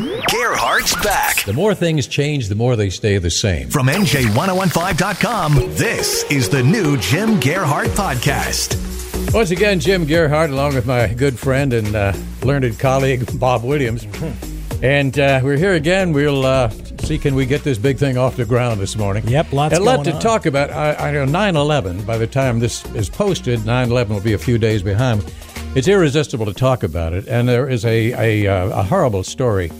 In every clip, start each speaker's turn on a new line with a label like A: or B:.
A: Gearhart's back.
B: The more things change, the more they stay the same.
A: From NJ1015.com, this is the new Jim Gearhart Podcast.
B: Once again, Jim Gearhart, along with my good friend and uh, learned colleague Bob Williams. And uh, we're here again. We'll uh, see can we get this big thing off the ground this morning.
C: Yep, lots
B: And a lot
C: going
B: to
C: on.
B: talk about. I, I know 9/11. By the time this is posted, 9/11 will be a few days behind. It's irresistible to talk about it, and there is a a, uh, a horrible story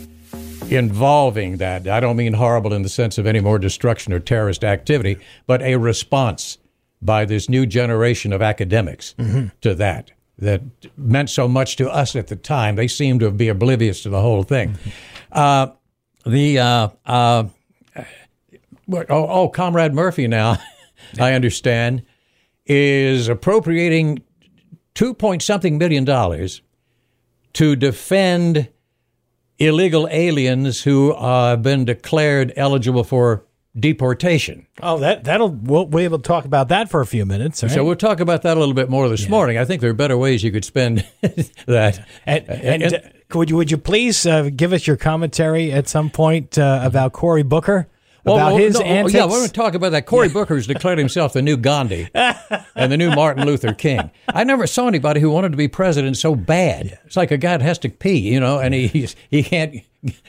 B: involving that. I don't mean horrible in the sense of any more destruction or terrorist activity, but a response by this new generation of academics to that that meant so much to us at the time. They seem to be oblivious to the whole thing. Uh, the uh, uh, oh, oh, Comrade Murphy now, I understand, is appropriating two point something million dollars to defend illegal aliens who uh, have been declared eligible for deportation.
C: Oh, that that'll we'll be able to talk about that for a few minutes. Right?
B: So we'll talk about that a little bit more this morning. I think there are better ways you could spend that.
C: and, and,
B: and-
C: uh, would you would you please uh, give us your commentary at some point uh, about Cory Booker
B: Well,
C: about
B: well,
C: his
B: no, oh,
C: antics?
B: Yeah, we're going to talk about that. Cory Booker's declared himself the new Gandhi and the new Martin Luther King. I never saw anybody who wanted to be president so bad. It's like a guy that has to pee, you know, and he he's, he can't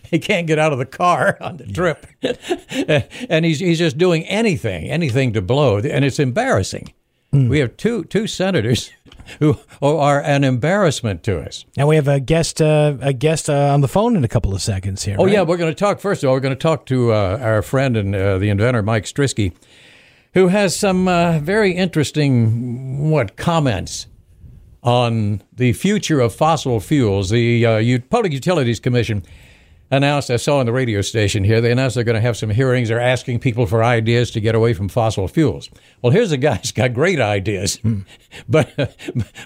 B: he can't get out of the car on the trip, and he's he's just doing anything anything to blow, and it's embarrassing.
C: Hmm.
B: We have two two senators who are an embarrassment to us.
C: and we have a guest uh, a guest uh, on the phone in a couple of seconds here.
B: Oh
C: right?
B: yeah, we're going to talk first of all. We're going to talk to uh, our friend and uh, the inventor Mike Strizki, who has some uh, very interesting what comments on the future of fossil fuels. The uh, U- Public Utilities Commission announced. I saw on the radio station here. They announced they're going to have some hearings. They're asking people for ideas to get away from fossil fuels. Well, here's a guy who's got great ideas, but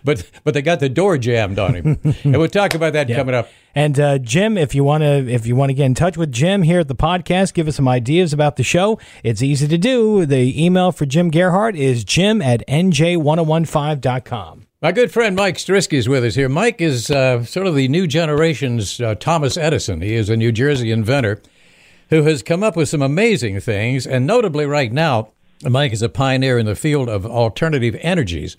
B: but but they got the door jammed on him. and we'll talk about that coming up.
C: And uh, Jim, if you want to, if you want to get in touch with Jim here at the podcast, give us some ideas about the show. It's easy to do. The email for Jim Gearhart is jim at nj1015.com.
B: My good friend Mike Strizki is with us here. Mike is uh, sort of the new generation's uh, Thomas Edison. He is a New Jersey inventor who has come up with some amazing things, and notably right now, Mike is a pioneer in the field of alternative energies.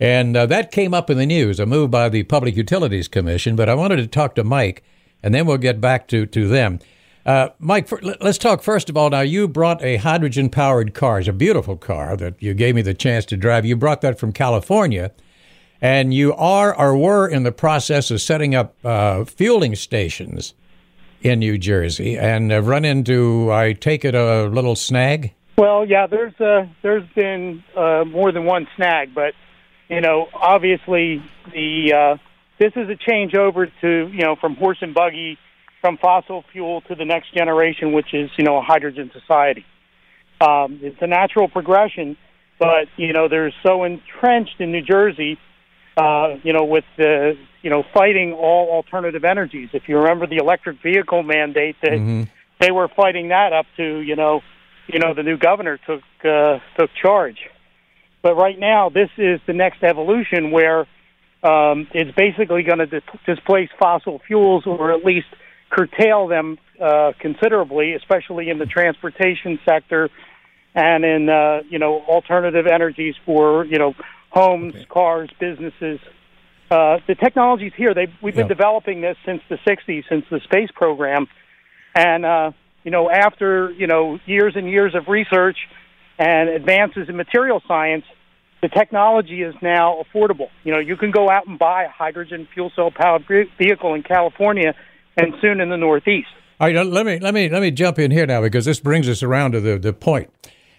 B: And uh, that came up in the news, a move by the Public Utilities Commission. But I wanted to talk to Mike, and then we'll get back to, to them. Uh, Mike, for, let- let's talk first of all. Now, you brought a hydrogen powered car. It's a beautiful car that you gave me the chance to drive. You brought that from California, and you are or were in the process of setting up uh, fueling stations in New Jersey and have run into, I take it, a little snag.
D: Well, yeah, there's uh, there's been uh, more than one snag, but you know, obviously the uh, this is a change over to you know from horse and buggy, from fossil fuel to the next generation, which is you know a hydrogen society. Um, it's a natural progression, but you know they're so entrenched in New Jersey, uh, you know, with the you know fighting all alternative energies. If you remember the electric vehicle mandate, that they were fighting that up to you know you know the new governor took uh, took charge. But right now, this is the next evolution where um, it's basically going to dis- displace fossil fuels, or at least curtail them uh, considerably, especially in the transportation sector and in uh, you know alternative energies for you know homes, cars, businesses. Uh, the technology's here. They we've been
B: Yeah.
D: developing this since the '60s, since the space program, and uh, you know after you know years and years of research and advances in material science, the technology is now affordable. You know, you can go out and buy a hydrogen fuel cell powered vehicle in California, and soon in the Northeast.
B: All right, let me let me let me jump in here now because this brings us around to the, the point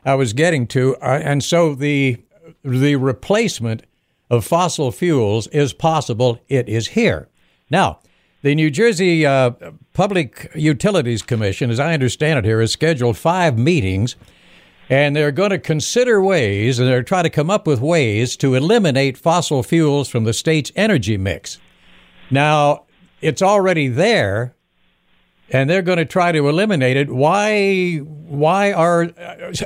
B: I was getting to, uh, and so the the replacement of fossil fuels is possible. It is here now. The New Jersey uh, Public Utilities Commission, as I understand it, here has scheduled five meetings, and they're going to consider ways, and they're trying to come up with ways to eliminate fossil fuels from the state's energy mix. Now, it's already there, and they're going to try to eliminate it. Why? Why are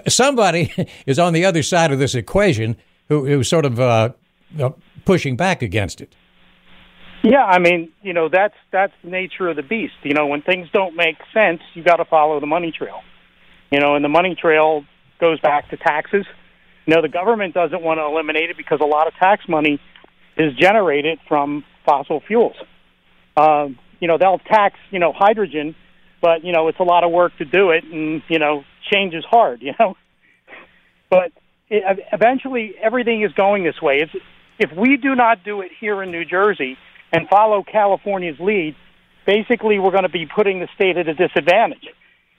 B: somebody is on the other side of this equation who who's sort of uh, pushing back against it?
D: Yeah, I mean, you know, that's that's the nature of the beast. You know, when things don't make sense, you got to follow the money trail. You know, and the money trail goes back to taxes. You know, the government doesn't want to eliminate it because a lot of tax money is generated from fossil fuels. Um, you know, they'll tax, you know, hydrogen, but you know, it's a lot of work to do it, and you know, change is hard. You know, but it, eventually everything is going this way. It's, if we do not do it here in New Jersey and follow California's lead, basically we're going to be putting the state at a disadvantage.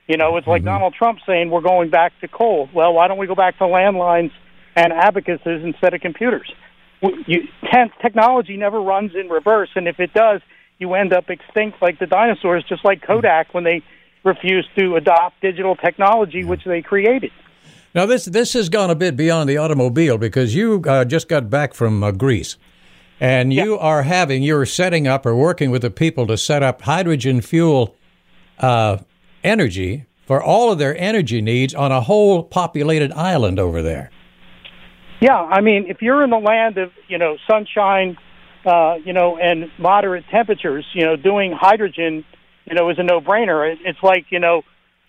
D: You know, it's like mm-hmm. Donald Trump saying we're going back to coal. Well, why don't we go back to landlines and abacuses instead of computers? You, technology never runs in reverse, and if it does, you end up extinct like the dinosaurs, just like Kodak when they refused to adopt digital technology, which they created.
B: Now, this this has gone a bit beyond the automobile because you uh, just got back from uh, Greece, and you yeah. are having you're setting up or working with the people to set up hydrogen fuel uh, energy for all of their energy needs on a whole populated island over there.
D: Yeah, I mean, if you're in the land of you know sunshine, uh, you know, and moderate temperatures, you know, doing hydrogen, you know, is a no-brainer. It's like you know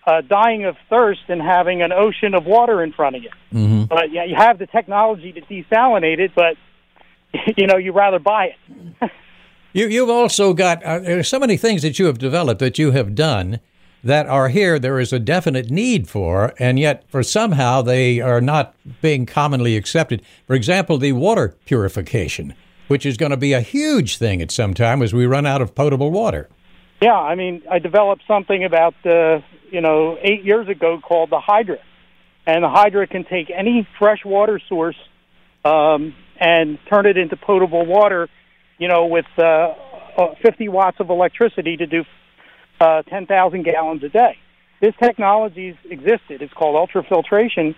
D: uh, dying of thirst and having an ocean of water in front of you. Mm-hmm. But yeah, you have the technology to desalinate it, but you know you rather buy it.
B: you you've also got uh, there's so many things that you have developed that you have done that are here there is a definite need for and yet for somehow they are not being commonly accepted for example the water purification which is going to be a huge thing at some time as we run out of potable water
D: yeah, I mean, I developed something about uh, you know eight years ago called the Hydra, and the Hydra can take any fresh water source um, and turn it into potable water. You know, with uh, 50 watts of electricity to do uh, 10,000 gallons a day. This technology's existed. It's called ultrafiltration,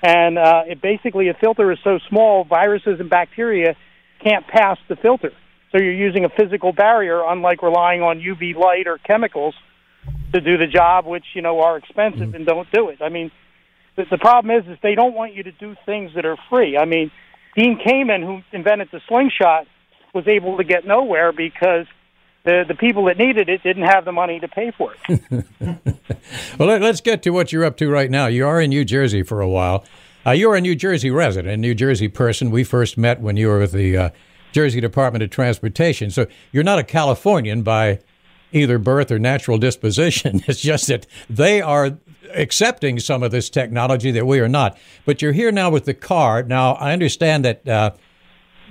D: and uh, it basically a filter is so small, viruses and bacteria can't pass the filter. So you're using a physical barrier, unlike relying on UV light or chemicals to do the job, which you know are expensive mm-hmm. and don't do it. I mean, the, the problem is, is they don't want you to do things that are free. I mean, Dean Kamen, who invented the slingshot, was able to get nowhere because the the people that needed it didn't have the money to pay for it.
B: well, let, us get to what you're up to right now. You are in New Jersey for a while. Uh, you're a New Jersey resident, a New Jersey person. We first met when you were with the uh, Jersey Department of Transportation. So you're not a Californian by either birth or natural disposition. It's just that they are accepting some of this technology that we are not. But you're here now with the car. Now, I understand that uh,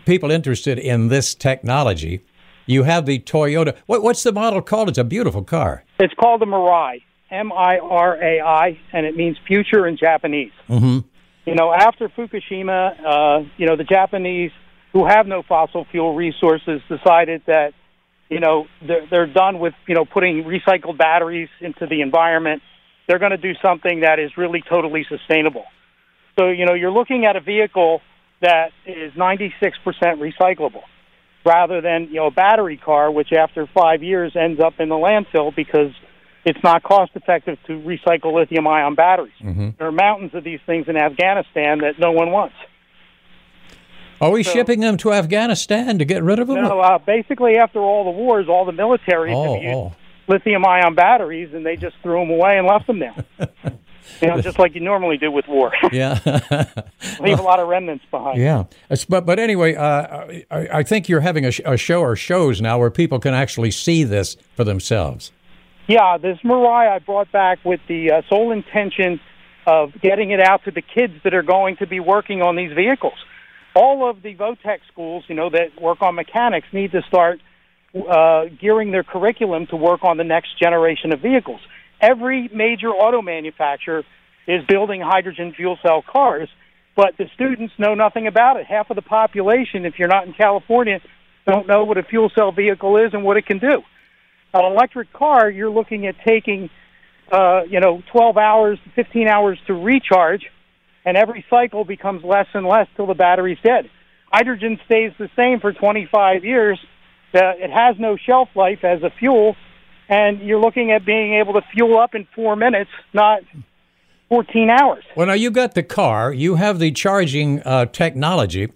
B: people interested in this technology, you have the Toyota. What, what's the model called? It's a beautiful car.
D: It's called the Mirai, M I R A I, and it means future in Japanese. Mm-hmm. You know, after Fukushima, uh, you know, the Japanese who have no fossil fuel resources decided that you know they're, they're done with you know putting recycled batteries into the environment. They're going to do something that is really totally sustainable. So you know you're looking at a vehicle that is 96% recyclable, rather than you know a battery car, which after five years ends up in the landfill because it's not cost effective to recycle lithium ion batteries. Mm-hmm. There are mountains of these things in Afghanistan that no one wants.
B: Are we so, shipping them to Afghanistan to get rid of them?
D: No, uh, basically, after all the wars, all the militaries oh, have used oh. lithium ion batteries, and they just threw them away and left them there. you know, just like you normally do with war.
B: yeah,
D: leave a lot of remnants behind.
B: Yeah, but but anyway, uh, I, I, think you're having a, a, show or shows now where people can actually see this for themselves.
D: Yeah, this Mirai I brought back with the uh, sole intention of getting it out to the kids that are going to be working on these vehicles all of the Votech schools, you know, that work on mechanics need to start uh, gearing their curriculum to work on the next generation of vehicles. Every major auto manufacturer is building hydrogen fuel cell cars, but the students know nothing about it. Half of the population, if you're not in California, don't know what a fuel cell vehicle is and what it can do. An electric car, you're looking at taking, uh, you know, 12 hours, 15 hours to recharge and every cycle becomes less and less till the battery's dead. Hydrogen stays the same for 25 years. Uh, it has no shelf life as a fuel, and you're looking at being able to fuel up in four minutes, not 14 hours.
B: Well, now you got the car, you have the charging uh, technology,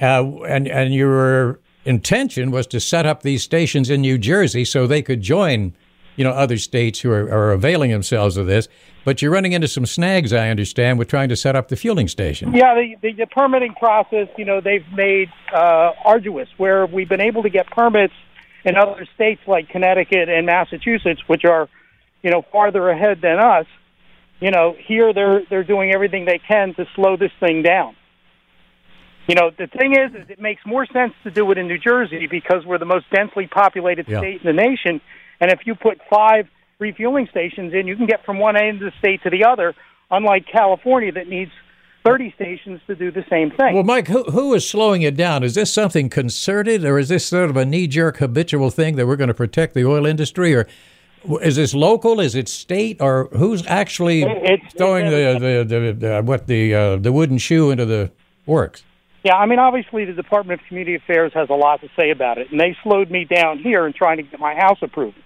B: uh, and and you're intention was to set up these stations in New Jersey so they could join, you know, other states who are, are availing themselves of this. But you're running into some snags, I understand, with trying to set up the fueling station.
D: Yeah, the, the, the permitting process, you know, they've made uh, arduous where we've been able to get permits in other states like Connecticut and Massachusetts, which are, you know, farther ahead than us. You know, here they're they're doing everything they can to slow this thing down. You know, the thing is, is it makes more sense to do it in New Jersey because we're the most densely populated
B: Yeah.
D: state in the nation, and if you put five refueling stations in, you can get from one end of the state to the other. Unlike California, that needs thirty stations to do the same thing.
B: Well, Mike, who, who is slowing it down? Is this something concerted, or is this sort of a knee jerk habitual thing that we're going to protect the oil industry, or is this local? Is it state, or who's actually
D: It's-
B: throwing the, the, the, the what the uh, the wooden shoe into the works?
D: Yeah, I mean, obviously, the Department of Community Affairs has a lot to say about it, and they slowed me down here in trying to get my house approved.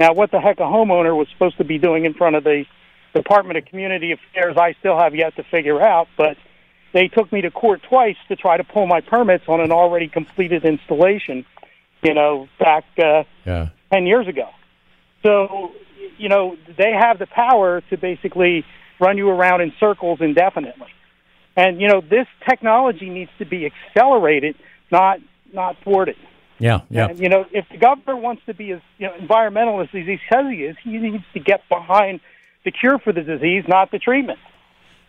D: Now, what the heck a homeowner was supposed to be doing in front of the Department of Community Affairs, I still have yet to figure out, but they took me to court twice to try to pull my permits on an already completed installation, you know, back uh,
B: Yeah.
D: 10 years ago. So, you know, they have the power to basically run you around in circles indefinitely. And, you know, this technology needs to be accelerated, not not thwarted.
B: Yeah, yeah.
D: And, you know, if the governor wants to be as you know, environmentalist as he says he is, he needs to get behind the cure for the disease, not the treatment.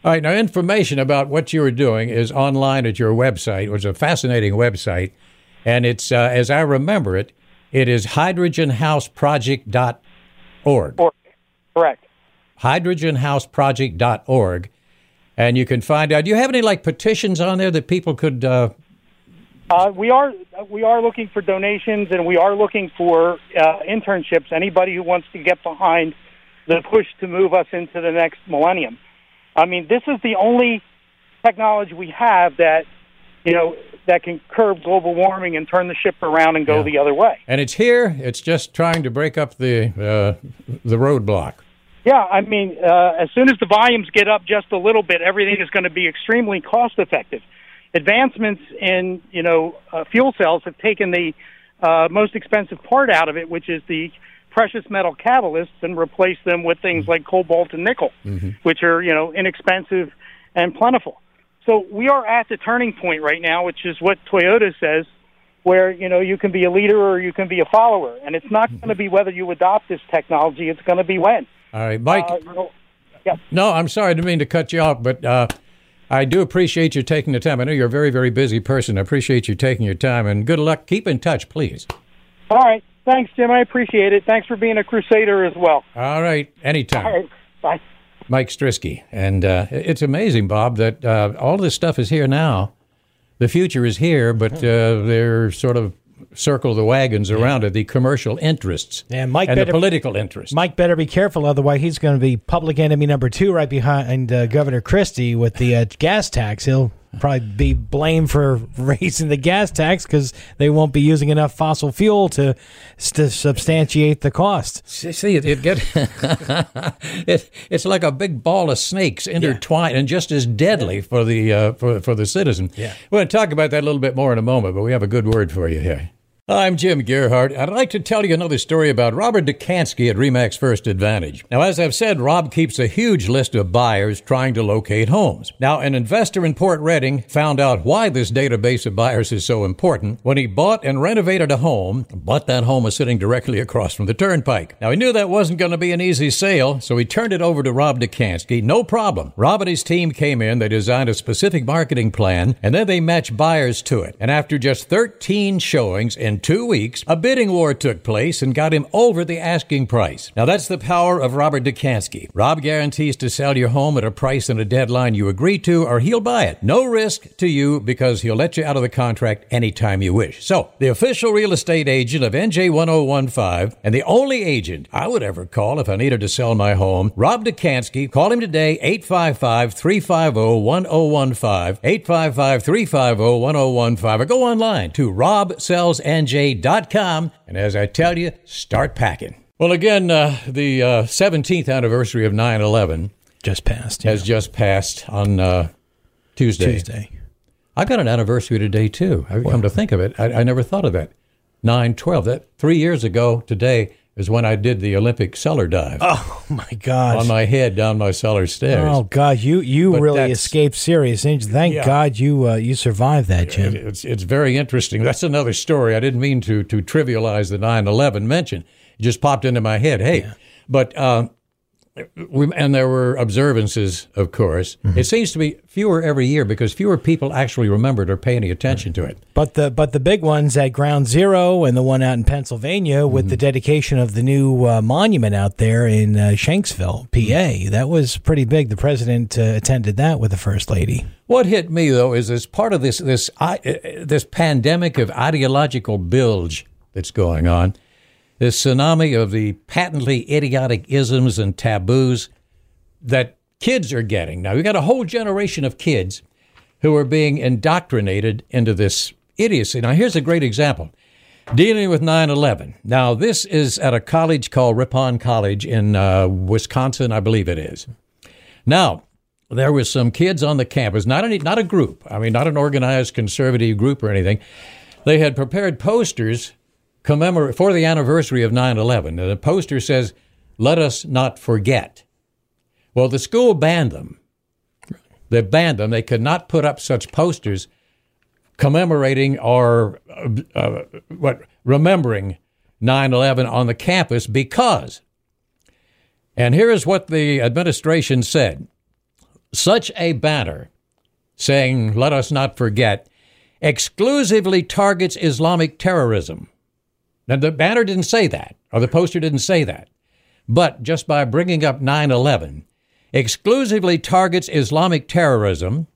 B: All right, now information about what you are doing is online at your website, which is a fascinating website, and it's uh, as I remember it, it is hydrogenhouseproject.org.
D: Or, correct.
B: hydrogenhouseproject.org, and you can find out. Do you have any like petitions on there that people could? Uh,
D: Uh, we are we are looking for donations, and we are looking for uh, internships. Anybody who wants to get behind the push to move us into the next millennium. I mean, this is the only technology we have that you know that can curb global warming and turn the ship around and go
B: Yeah.
D: the other way.
B: and it's here. It's just trying to break up the uh, the roadblock.
D: Yeah, I mean, uh, as soon as the volumes get up just a little bit, everything is going to be extremely cost effective. Advancements in you know uh, fuel cells have taken the uh, most expensive part out of it, which is the precious metal catalysts, and replaced them with things like cobalt and nickel, which are you know inexpensive and plentiful. So we are at the turning point right now, which is what Toyota says, where you know you can be a leader or you can be a follower, and it's not going to be whether you adopt this technology; it's going to be when.
B: All right, Mike.
D: Uh, you know, yeah.
B: No, I'm sorry, I didn't mean to cut you off, but uh, I do appreciate you taking the time. I know you're a very, very busy person. I appreciate you taking your time, and good luck. Keep in touch, please.
D: All right. Thanks, Jim. I appreciate it. Thanks for being a crusader as well.
B: All right, anytime.
D: All right. Bye.
B: Mike Strizki. And uh, it's amazing, Bob, that uh, all this stuff is here now. The future is here, but uh, they're sort of circle the wagons around it, the commercial interests
C: And Mike
B: and the political interests.
C: Mike better be careful, otherwise he's going to be public enemy number two right behind uh, Governor Christie with the uh, gas tax. He'll probably be blamed for raising the gas tax because they won't be using enough fossil fuel to, to substantiate the cost.
B: See, it, it get it, it's like a big ball of snakes intertwined and just as deadly for the uh, for for the citizen.
C: Yeah.
B: we're going to talk about that a little bit more in a moment, but we have a good word for you here. I'm Jim Gearhart. I'd like to tell you another story about Robert Dekanski at Remax First Advantage. Now, as I've said, Rob keeps a huge list of buyers trying to locate homes. Now, an investor in Port Reading found out why this database of buyers is so important when he bought and renovated a home, but that home was sitting directly across from the turnpike. Now, he knew that wasn't going to be an easy sale, so he turned it over to Rob Dekanski. No problem. Rob and his team came in, they designed a specific marketing plan, and then they matched buyers to it. And after just 13 showings in two weeks, a bidding war took place and got him over the asking price. Now, that's the power of Robert Dekanski. Rob guarantees to sell your home at a price and a deadline you agree to, or he'll buy it. No risk to you because he'll let you out of the contract anytime you wish. So, the official real estate agent of NJ 1015 and the only agent I would ever call if I needed to sell my home, Rob Dekanski. Call him today, 855 350 1015, 855 350 1015, or go online to Rob Sells robsellsnj.com. And as I tell you, start packing. Well, again, uh, the uh, 17th anniversary of 9 11
C: Just passed.
B: has just passed on uh, Tuesday.
C: Tuesday.
B: I've got an anniversary today too. I've come to think of it. I, I never thought of that. 9 12. That three years ago today is when I did the Olympic cellar dive
C: Oh my God!
B: on my head down my cellar stairs.
C: Oh God, you you
B: But
C: really escaped serious injury. Thank
B: Yeah.
C: God you uh, you survived that, Jim.
B: It's it's very interesting. That's another story. I didn't mean to to trivialize the 9/11 mention. It just popped into my head. Hey, but uh, we, and there were observances, of course.
C: Mm-hmm.
B: It seems to be fewer every year because fewer people actually remembered or pay any attention to it.
C: But the but the big ones at Ground Zero and the one out in Pennsylvania with
B: Mm-hmm.
C: the dedication of the new uh, monument out there in uh, Shanksville, PA, that was pretty big. The president uh, attended that with the first lady.
B: What hit me though is as part of this this uh, this pandemic of ideological bilge that's going on, this tsunami of the patently idiotic isms and taboos that kids are getting. Now we got a whole generation of kids who are being indoctrinated into this idiocy. Now here's a great example. Dealing with 9 11. Now, this is at a college called Ripon College in uh, Wisconsin, I believe it is. Now, there was some kids on the campus, not any, not a group. I mean, not an organized conservative group or anything. They had prepared posters commemorate for the anniversary of 9/11. And the poster says, "Let us not forget." Well, the school banned them. They banned them. They could not put up such posters commemorating or uh, uh, what remembering 9/11 on the campus because and here is what the administration said such a banner saying, let us not forget, exclusively targets Islamic terrorism. Now, the banner didn't say that, or the poster didn't say that. But just by bringing up 9 11, exclusively targets Islamic terrorism.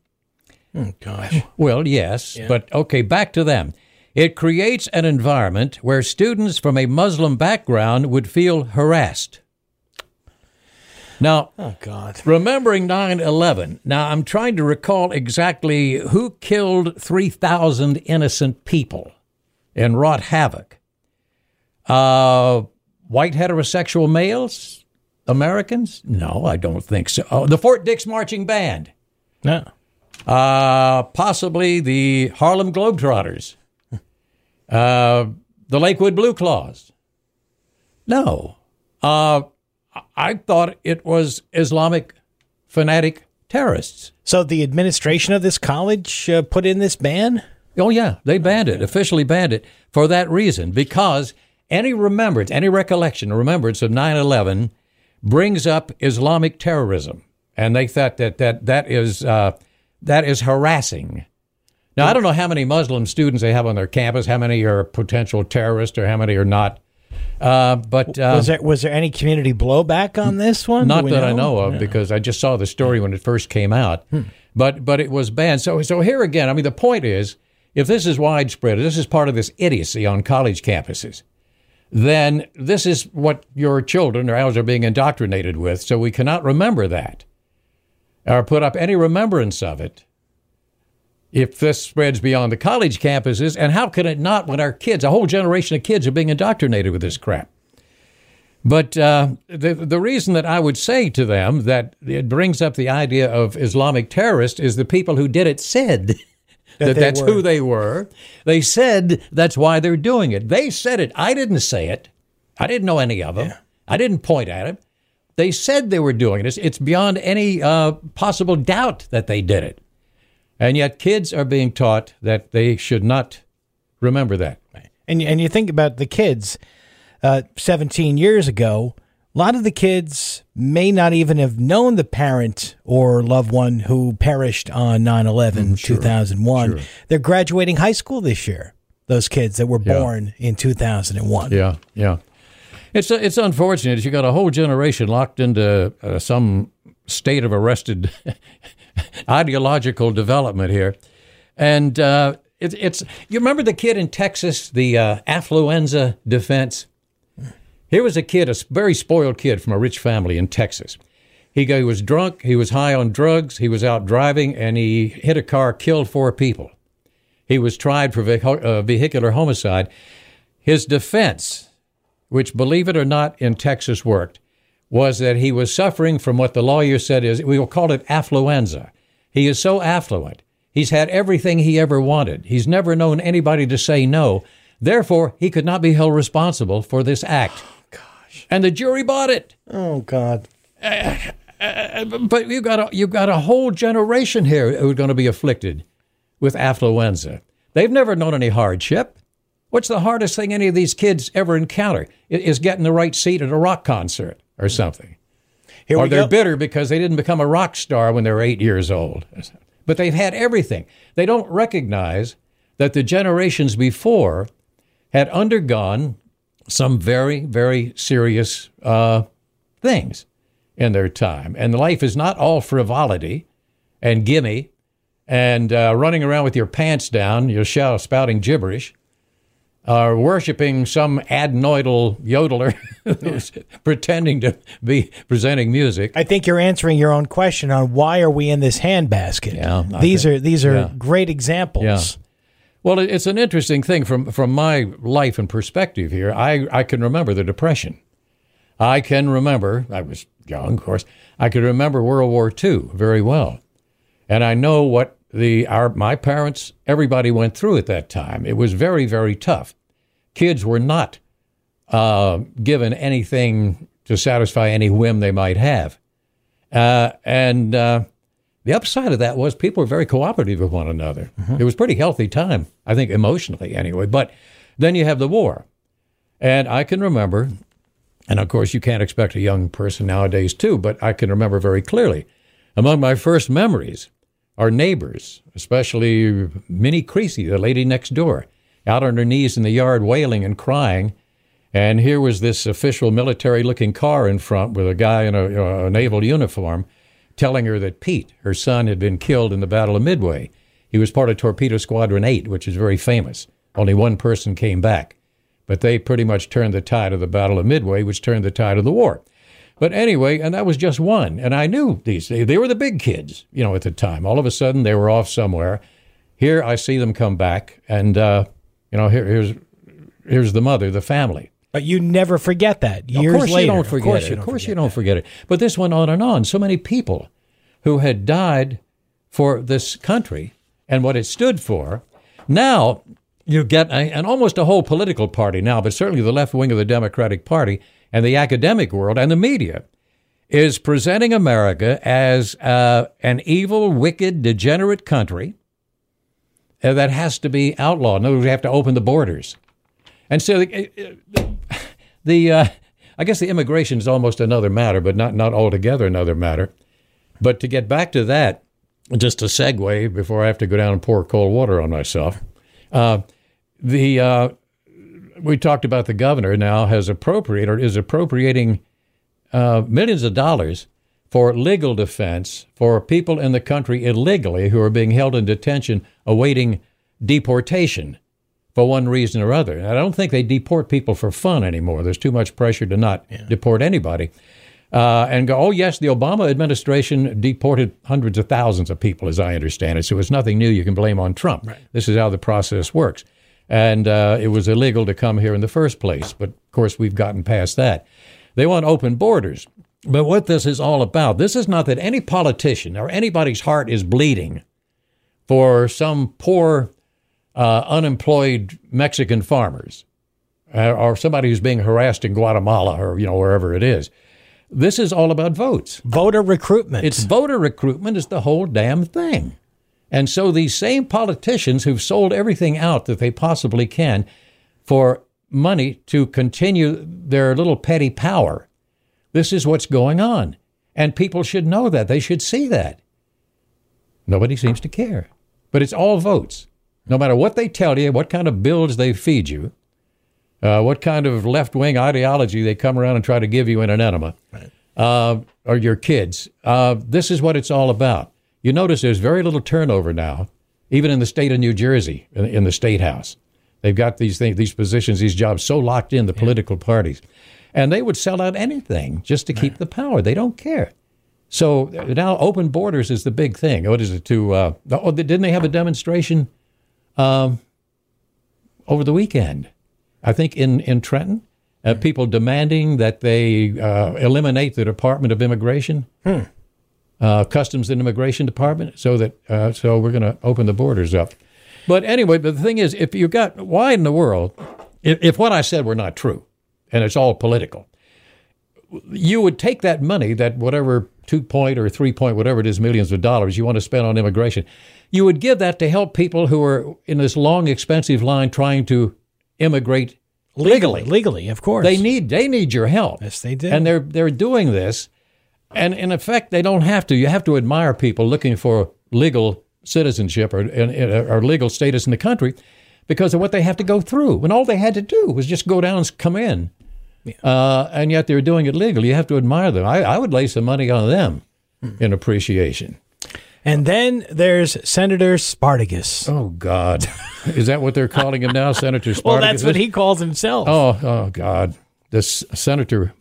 C: Hmm, gosh.
B: Well, yes, but okay, back to them. It creates an environment where students from a Muslim background would feel harassed. Now,
C: Oh God.
B: Remembering 9 11, now I'm trying to recall exactly who killed 3,000 innocent people and wrought havoc. Uh, white heterosexual males? Americans? No, I don't think so. Oh, the Fort Dix Marching Band.
C: No.
B: Uh, possibly the Harlem Globetrotters. Uh, the Lakewood Blue Claws. No. Uh, I thought it was Islamic fanatic terrorists.
C: So the administration of this college uh, put in this ban.
B: Oh, yeah, they banned it, officially banned it for that reason, because any remembrance, any recollection remembrance of 9 11 brings up Islamic terrorism. And they thought that that, that, is, uh, that is harassing. Now, I don't know how many Muslim students they have on their campus, how many are potential terrorists or how many are not. Uh, but uh,
C: was there was there any community blowback on this one?
B: Not that I know of, because I just saw the story when it first came out. But but it was banned. So so here again, I mean, the point is, if this is widespread, if this is part of this idiocy on college campuses, then this is what your children or ours are being indoctrinated with. So we cannot remember that or put up any remembrance of it. If this spreads beyond the college campuses, and how can it not when our kids, a whole generation of kids, are being indoctrinated with this crap? But uh, the the reason that I would say to them that it brings up the idea of Islamic terrorists is the people who did it said that,
C: they
B: that's
C: were.
B: who they were. They said that's why they're doing it. They said it. I didn't say it. I didn't know any of them. I didn't point at it. They said they were doing it. It's, it's beyond any uh, possible doubt that they did it. And yet, kids are being taught that they should not remember that.
C: And and you think about the kids, uh, 17 years ago. A lot of the kids may not even have known the parent or loved one who perished on 9 11, 2001. They're graduating high school this year, those kids that were
B: Yeah.
C: born in 2001.
B: Yeah, yeah. It's it's unfortunate. You got a whole generation locked into uh, some state of arrested ideological development here, and uh, it, it's. You remember the kid in Texas, the uh, affluenza defense. Here was a kid, a very spoiled kid from a rich family in Texas. He, was drunk, he was high on drugs, he was out driving, and he hit a car, killed four people. He was tried for uh, vehicular homicide. His defense, which, believe it or not, in Texas worked, was that he was suffering from what the lawyer said is, we will call it affluenza. He is so affluent, He's had everything he ever wanted. He's never known anybody to say no. Therefore, he could not be held responsible for this act. Gosh. And the jury bought it.
C: Oh God.
B: Uh, but you've got a, you've got a whole generation here who are going to be afflicted with affluenza. They've never known any hardship. What's the hardest thing any of these kids ever encounter? Is getting the right seat at a rock concert or something.
C: Here
B: or they're
C: go.
B: bitter because they didn't become a rock star when they were eight years old. But they've had everything. They don't recognize that the generations before had undergone some very, very serious uh, things in their time. And life is not all frivolity and gimme and uh, running around with your pants down, you're shout, spouting gibberish, or worshiping some adenoidal yodeler who's pretending to be presenting music.
C: I think you're answering your own question on why are we in this handbasket.
B: Yeah,
C: these
B: think-
C: are these are
B: yeah.
C: great examples.
B: Yeah. Well, it's an interesting thing from from my life and perspective here. I I can remember the depression. I can remember. I was young, of course. I could remember World War II very well, and I know what the our my parents, everybody went through at that time. It was very very tough. Kids were not uh, given anything to satisfy any whim they might have, uh, and. Uh, the upside of that was people were very cooperative with one another. It was pretty healthy time, I think, emotionally anyway. But then you have the war. And I can remember, and of course, you can't expect a young person nowadays too, but I can remember very clearly. Among my first memories are neighbors, especially Minnie Creasy, the lady next door, out on her knees in the yard wailing and crying. And here was this official military looking car in front with a guy in a, a naval uniform telling her that Pete, her son, had been killed in the Battle of Midway. He was part of Torpedo Squadron 8, which is very famous. Only one person came back. But they pretty much turned the tide of the Battle of Midway, which turned the tide of the war. But anyway, and that was just one. And I knew these, they, were the big kids, you know, at the time. All of a sudden, they were off somewhere. Here, I see them come back, and, uh, you know, here, here's, here's the mother, the family.
C: But you never forget that. Years
B: of course
C: later.
B: you don't forget
C: of course
B: it.
C: You
B: of course you don't forget it. But this went on and on. So many people who had died for this country and what it stood for. Now you get a, and almost a whole political party now, but certainly the left wing of the Democratic Party and the academic world and the media is presenting America as uh, an evil, wicked, degenerate country uh, that has to be outlawed. In other words, we have to open the borders. And so the, the uh, I guess the immigration is almost another matter, but not not altogether another matter. But to get back to that, just a segue before I have to go down and pour cold water on myself. Uh, the uh, we talked about the governor now has appropriated or is appropriating uh, millions of dollars for legal defense for people in the country illegally who are being held in detention awaiting deportation for one reason or other. And I don't think they deport people for fun anymore. There's too much pressure to not deport anybody. Uh, and go, oh, yes, the Obama administration deported hundreds of thousands of people, as I understand it. So it's nothing new you can blame on Trump. This is how the process works. And uh, it was illegal to come here in the first place. But of course, we've gotten past that. They want open borders. But what this is all about, this is not that any politician or anybody's heart is bleeding for some poor, uh, unemployed Mexican farmers uh, or somebody who's being harassed in Guatemala or you know wherever it is. This is all about votes.
C: Voter recruitment.
B: It's voter recruitment is the whole damn thing. And so these same politicians who've sold everything out that they possibly can for money to continue their little petty power. This is what's going on. And people should know that. They should see that. Nobody seems to care. But it's all votes. No matter what they tell you, what kind of bills they feed you, uh, what kind of left wing ideology they come around and try to give you in an enema, uh, or your kids. Uh, this is what it's all about. You notice there's very little turnover now, even in the state of New Jersey, in, in the state house. They've got these things, these positions, these jobs so locked in the political parties, and they would sell out anything just to keep the power. They don't care. So uh, now open borders is the big thing. What is it to? Uh, oh, didn't they have a demonstration um, over the weekend? I think in in Trenton, uh, people demanding that they uh, eliminate the Department of Immigration. Uh, uh, Customs and Immigration Department, so that uh, so we're going to open the borders up. But anyway, but the thing is, if you got why in the world, if, if what I said were not true, and it's all political, you would take that money, that whatever two point or three point, whatever it is, millions of dollars you want to spend on immigration, you would give that to help people who are in this long, expensive line trying to immigrate legally.
C: Legally, of course.
B: They need they need your help.
C: Yes, they do.
B: And they're they're doing this, and in effect, they don't have to. You have to admire people looking for legal citizenship or, or legal status in the country because of what they have to go through. When all they had to do was just go down and come in, yeah. uh, and yet they're doing it legally. You have to admire them. I, I would lay some money on them in appreciation.
C: And then there's Senator Spartacus.
B: Oh God, is that what they're calling him now, Senator Spartacus?
C: well, that's what he calls himself.
B: Oh, oh God, this Senator.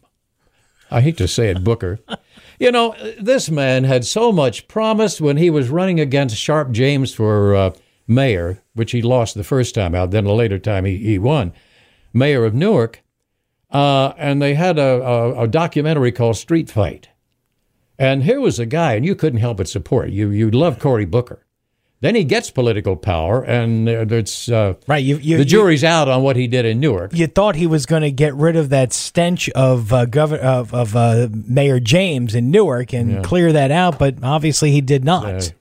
B: I hate to say it, Booker. you know, this man had so much promise when he was running against Sharpe James for uh, mayor, which he lost the first time out. Then a later time he, he won, mayor of Newark. Uh, and they had a, a, a documentary called Street Fight and here was a guy, and you couldn't help but support. You you love Cory Booker. Then he gets political power, and it's uh,
C: right. You, you,
B: the jury's you, out on what he did in Newark.
C: You thought he was going to get rid of that stench of uh, governor of, of uh, Mayor James in Newark and yeah. clear that out, but obviously he did not.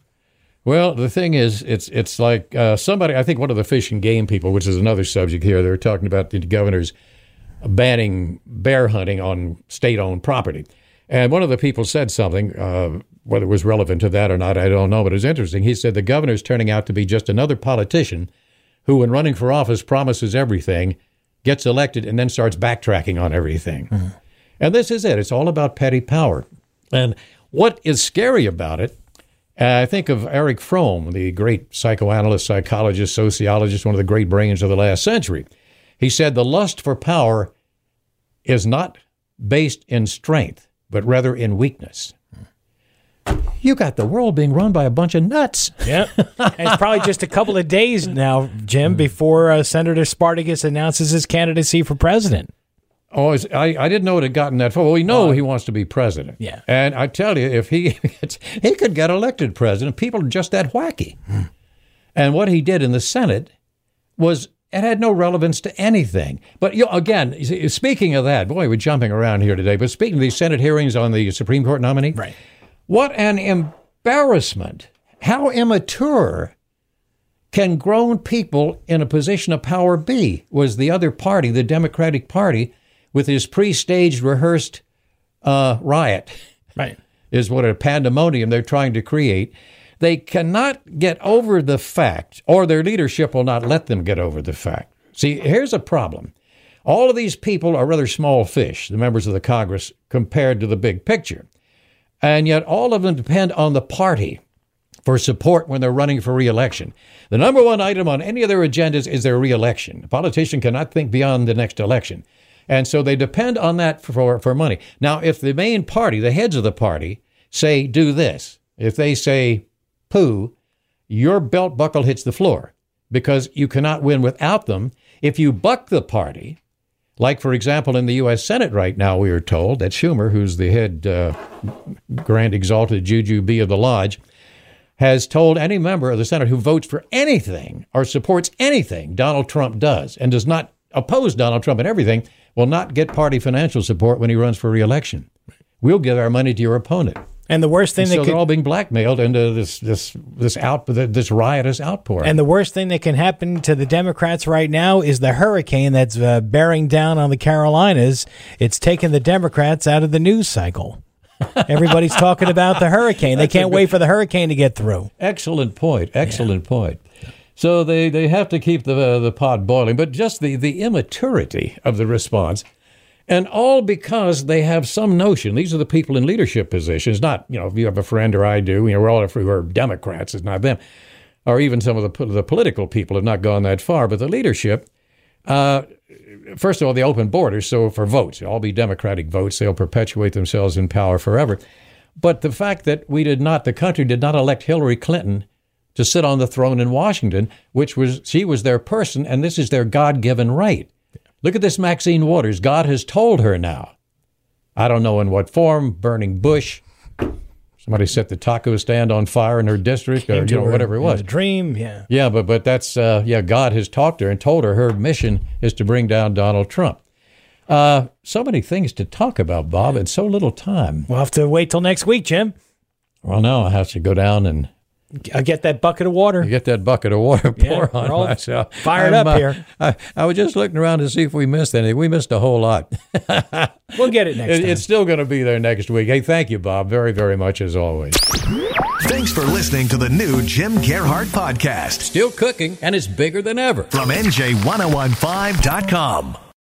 B: well, the thing is, it's it's like uh, somebody. I think one of the fish and game people, which is another subject here, they're talking about the governors banning bear hunting on state-owned property. And one of the people said something, uh, whether it was relevant to that or not, I don't know, but it was interesting. He said the governor's turning out to be just another politician who, when running for office, promises everything, gets elected, and then starts backtracking on everything. Mm-hmm. And this is it. It's all about petty power. And what is scary about it, uh, I think of Erich Fromm, the great psychoanalyst, psychologist, sociologist, one of the great brains of the last century. He said the lust for power is not based in strength but rather in weakness. You got the world being run by a bunch of nuts.
C: Yeah. it's probably just a couple of days now, Jim, before uh, Senator Spartacus announces his candidacy for president.
B: Oh, I, I didn't know it had gotten that far. Well, we know uh, he wants to be president.
C: Yeah.
B: And I tell you, if he gets, he could get elected president, people are just that wacky. Hmm. And what he did in the Senate was it had no relevance to anything. But you know, again, speaking of that, boy, we're jumping around here today. But speaking of these Senate hearings on the Supreme Court nominee,
C: right?
B: What an embarrassment! How immature can grown people in a position of power be? Was the other party, the Democratic Party, with his pre-staged, rehearsed uh, riot?
C: Right.
B: Is what a pandemonium they're trying to create. They cannot get over the fact, or their leadership will not let them get over the fact. See, here's a problem. All of these people are rather small fish, the members of the Congress, compared to the big picture. And yet all of them depend on the party for support when they're running for reelection. The number one item on any of their agendas is their reelection. A politician cannot think beyond the next election. And so they depend on that for, for money. Now, if the main party, the heads of the party, say, do this, if they say, poo, your belt buckle hits the floor because you cannot win without them. If you buck the party, like for example in the U.S. Senate right now, we are told that Schumer, who's the head uh, grand exalted jujube of the lodge, has told any member of the Senate who votes for anything or supports anything Donald Trump does and does not oppose Donald Trump and everything will not get party financial support when he runs for reelection. We'll give our money to your opponent.
C: And the worst thing
B: and
C: that
B: so
C: could,
B: they're all being blackmailed into this this this out this riotous outpour.
C: And the worst thing that can happen to the Democrats right now is the hurricane that's uh, bearing down on the Carolinas. It's taken the Democrats out of the news cycle. Everybody's talking about the hurricane. They can't wait for the hurricane to get through.
B: Excellent point. Excellent yeah. point. So they, they have to keep the uh, the pot boiling, but just the, the immaturity of the response and all because they have some notion. These are the people in leadership positions, not, you know, if you have a friend or I do, you know, we're all who are Democrats, it's not them. Or even some of the, the political people have not gone that far. But the leadership, uh, first of all, the open borders, so for votes, all be Democratic votes, they'll perpetuate themselves in power forever. But the fact that we did not, the country did not elect Hillary Clinton to sit on the throne in Washington, which was, she was their person, and this is their God given right. Look at this Maxine Waters. God has told her now. I don't know in what form, burning bush, somebody set the taco stand on fire in her district, or you know
C: her
B: whatever it was.
C: a dream. Yeah.
B: Yeah, but but that's uh, yeah. God has talked to her and told her her mission is to bring down Donald Trump. Uh, so many things to talk about, Bob, and so little time.
C: We'll have to wait till next week, Jim.
B: Well, now I have to go down and
C: I'll get that bucket of water.
B: get that bucket of water
C: Yeah,
B: pour on
C: we're all
B: myself.
C: fired
B: I'm,
C: up
B: uh,
C: here.
B: I, I was just looking around to see if we missed anything. We missed a whole lot.
C: We'll get it next
B: It-
C: time.
B: it's still going to be there next week. Hey, thank you, Bob, very very much as always.
A: Thanks for listening to the new Jim Gearhart podcast
B: Still cooking, and it's bigger than ever.
A: from NJ1015.com.